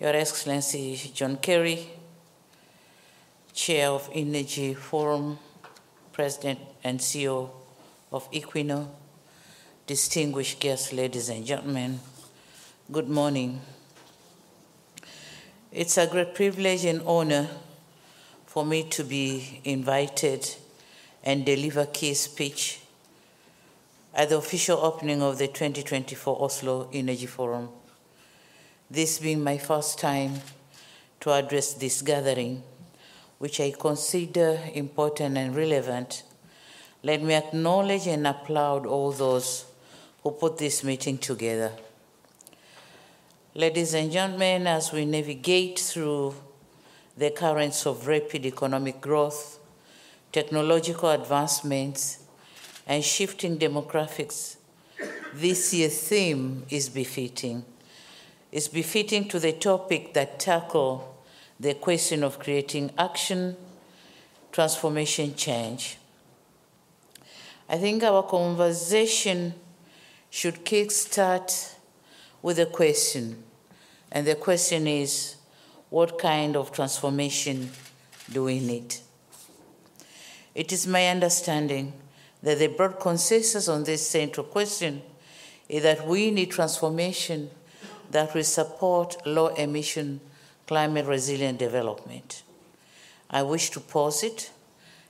Your Excellency John Kerry, Chair of Energy Forum, President and CEO of Equinor, distinguished guests, ladies and gentlemen, good morning. It's a great privilege and honor for me to be invited and deliver key speech at the official opening of the 2024 Oslo Energy Forum. This being my first time to address this gathering, which I consider important and relevant, let me acknowledge and applaud all those who put this meeting together. Ladies and gentlemen, as we navigate through the currents of rapid economic growth, technological advancements, and shifting demographics, this year's theme is befitting is befitting to the topic that tackle the question of creating action, transformation, change. I think our conversation should kickstart with a question, and the question is what kind of transformation do we need? It is my understanding that the broad consensus on this central question is that we need transformation that will support low emission, climate resilient development. I wish to posit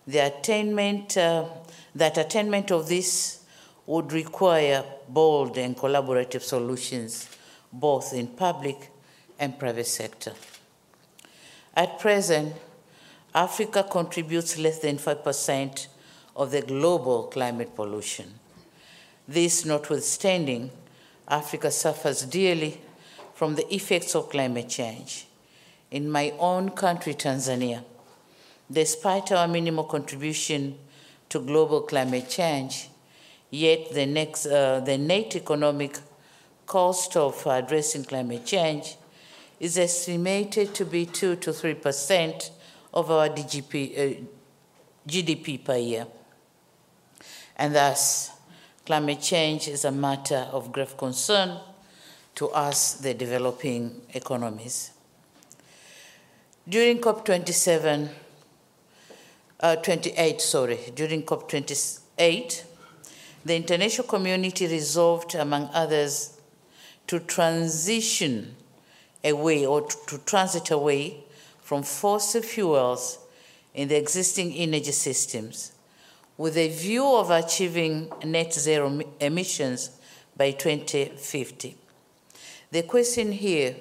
the attainment, uh, that attainment of this would require bold and collaborative solutions, both in public and private sector. At present, Africa contributes less than 5% of the global climate pollution. This notwithstanding, Africa suffers dearly from the effects of climate change. In my own country, Tanzania, despite our minimal contribution to global climate change, yet the, next, uh, the net economic cost of addressing climate change is estimated to be 2 to 3 percent of our DGP, uh, GDP per year. And thus, climate change is a matter of grave concern to us, the developing economies. During COP27, uh, 28, sorry, during COP28, the international community resolved, among others, to transition away or to, to transit away from fossil fuels in the existing energy systems with a view of achieving net zero emissions by 2050. The question here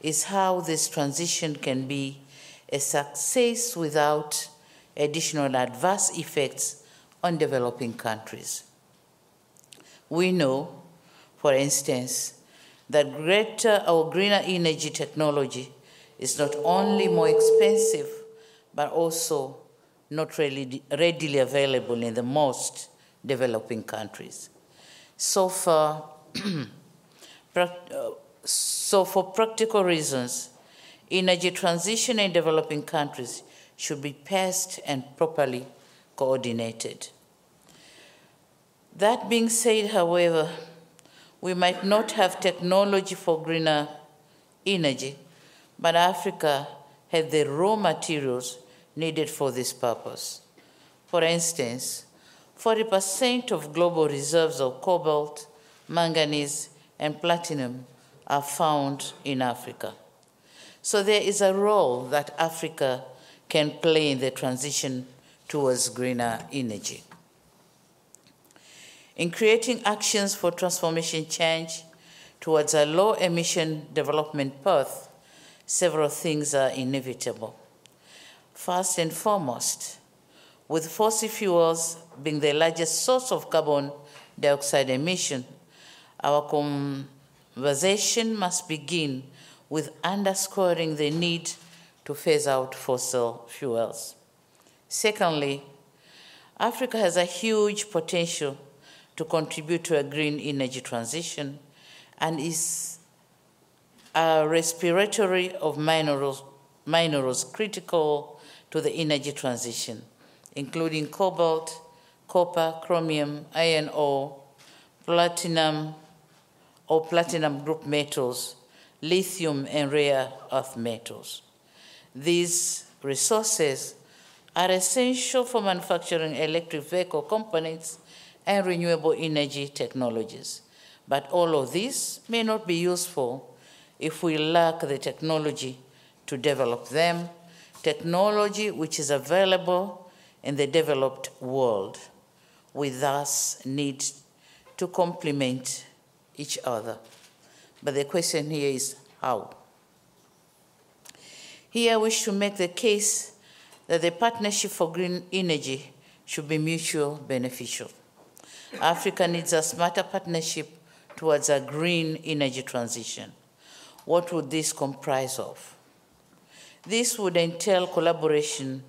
is how this transition can be a success without additional adverse effects on developing countries. We know, for instance, that greater or greener energy technology is not only more expensive, but also not really readily available in the most developing countries. So far, so, for practical reasons, energy transition in developing countries should be paced and properly coordinated. That being said, however, we might not have technology for greener energy, but Africa has the raw materials needed for this purpose. For instance, 40% of global reserves of cobalt, manganese, and platinum are found in Africa. So there is a role that Africa can play in the transition towards greener energy. In creating actions for transformation change towards a low emission development path, several things are inevitable. First and foremost, with fossil fuels being the largest source of carbon dioxide emission, our conversation must begin with underscoring the need to phase out fossil fuels. Secondly, Africa has a huge potential to contribute to a green energy transition and is a respiratory of minerals, minerals critical to the energy transition, including cobalt, copper, chromium, iron ore, platinum, or platinum group metals lithium, and rare earth metals. These resources are essential for manufacturing electric vehicle components and renewable energy technologies. But all of this may not be useful if we lack the technology to develop them, technology which is available in the developed world. We thus need to complement each other. But the question here is how? Here I wish to make the case that the partnership for green energy should be mutual beneficial. Africa needs a smarter partnership towards a green energy transition. What would this comprise of? This would entail collaboration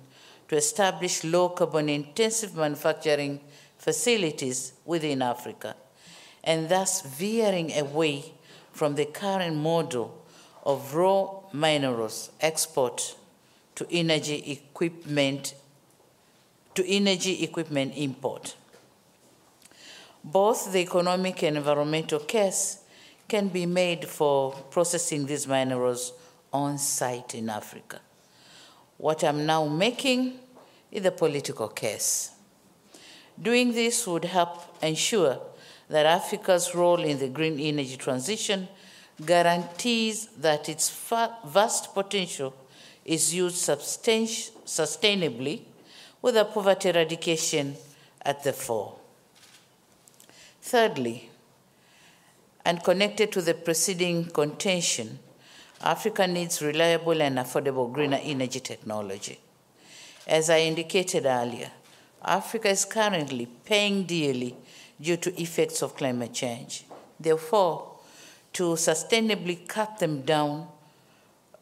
to establish low carbon intensive manufacturing facilities within Africa, and thus veering away from the current model of raw minerals export to energy equipment to energy equipment import. Both the economic and environmental case can be made for processing these minerals on site in Africa. What I'm now making is the political case. Doing this would help ensure that Africa's role in the green energy transition guarantees that its vast potential is used sustainably with a poverty eradication at the fore. Thirdly, and connected to the preceding contention, Africa needs reliable and affordable greener energy technology. As I indicated earlier, Africa is currently paying dearly due to effects of climate change. Therefore, to sustainably cut them down,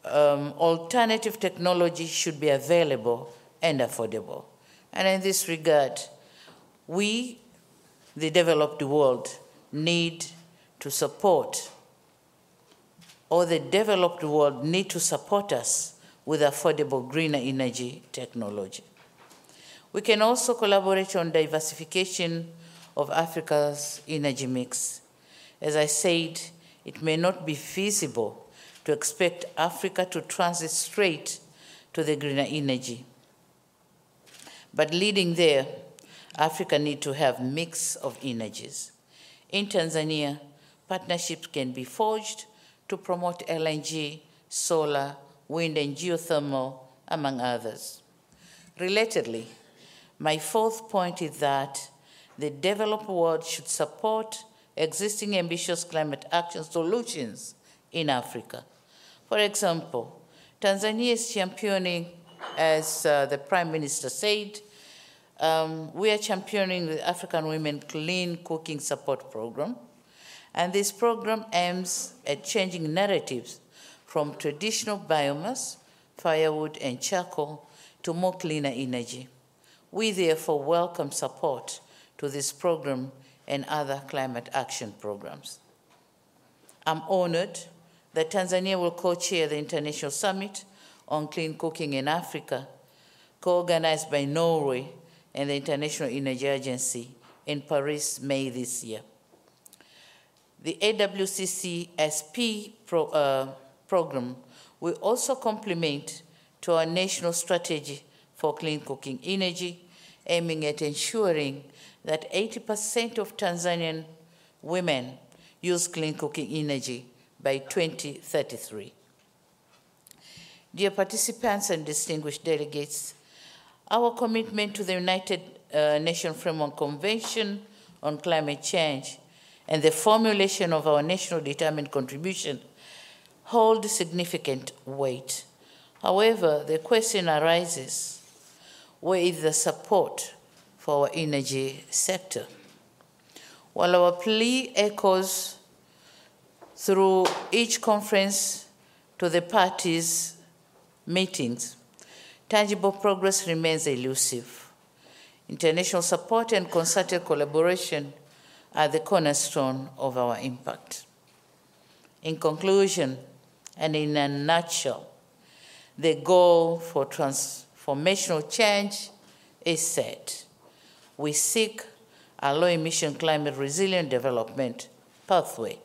um, alternative technology should be available and affordable. And in this regard, we, the developed world, need to support, or the developed world need to support us with affordable greener energy technology. We can also collaborate on diversification of Africa's energy mix. As I said, it may not be feasible to expect Africa to transit straight to the greener energy. But leading there, Africa need to have mix of energies. In Tanzania, partnerships can be forged to promote LNG, solar, wind and geothermal, among others. Relatedly, my fourth point is that the developed world should support existing ambitious climate action solutions in Africa. For example, Tanzania is championing, as uh, the Prime Minister said, um, we are championing the African Women Clean Cooking Support Program. And this program aims at changing narratives from traditional biomass, firewood, and charcoal to more cleaner energy. We therefore welcome support to this program and other climate action programs. I'm honored that Tanzania will co-chair the International Summit on Clean Cooking in Africa, co-organized by Norway and the International Energy Agency in Paris, May this year. The AWCC SP pro, uh, program will also complement to our national strategy for clean cooking energy, aiming at ensuring that 80% of Tanzanian women use clean cooking energy by 2033. Dear participants and distinguished delegates, our commitment to the United uh, Nations Framework Convention on Climate Change and the formulation of our national determined contribution hold significant weight. However, the question arises, is the support for our energy sector? While our plea echoes through each conference to the parties' meetings, tangible progress remains elusive. International support and concerted collaboration are the cornerstone of our impact. In conclusion, and in a nutshell, the goal for transformational change is set. We seek a low emission climate resilient development pathway.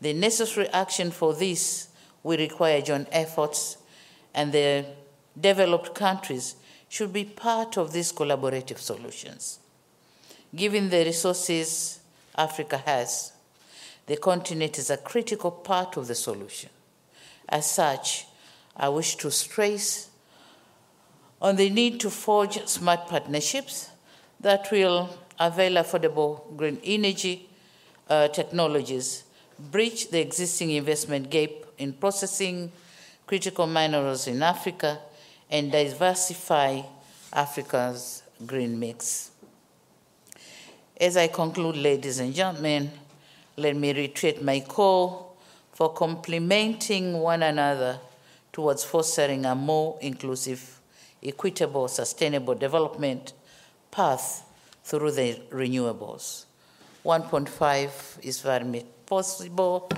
The necessary action for this will require joint efforts, and the developed countries should be part of these collaborative solutions. Given the resources Africa has, the continent is a critical part of the solution. As such, I wish to stress on the need to forge smart partnerships that will avail affordable green energy uh, technologies, bridge the existing investment gap in processing critical minerals in Africa, and diversify Africa's green mix. As I conclude, ladies and gentlemen, let me reiterate my call for complementing one another towards fostering a more inclusive, equitable, sustainable development path through the renewables. 1.5 is very possible.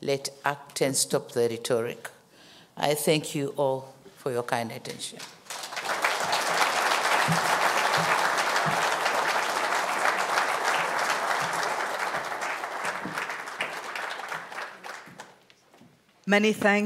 Let act and stop the rhetoric. I thank you all for your kind attention. Many thanks.